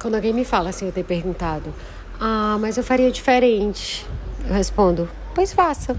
Quando alguém me fala assim, eu tenho perguntado, ah, mas eu faria diferente, eu respondo, pois faça.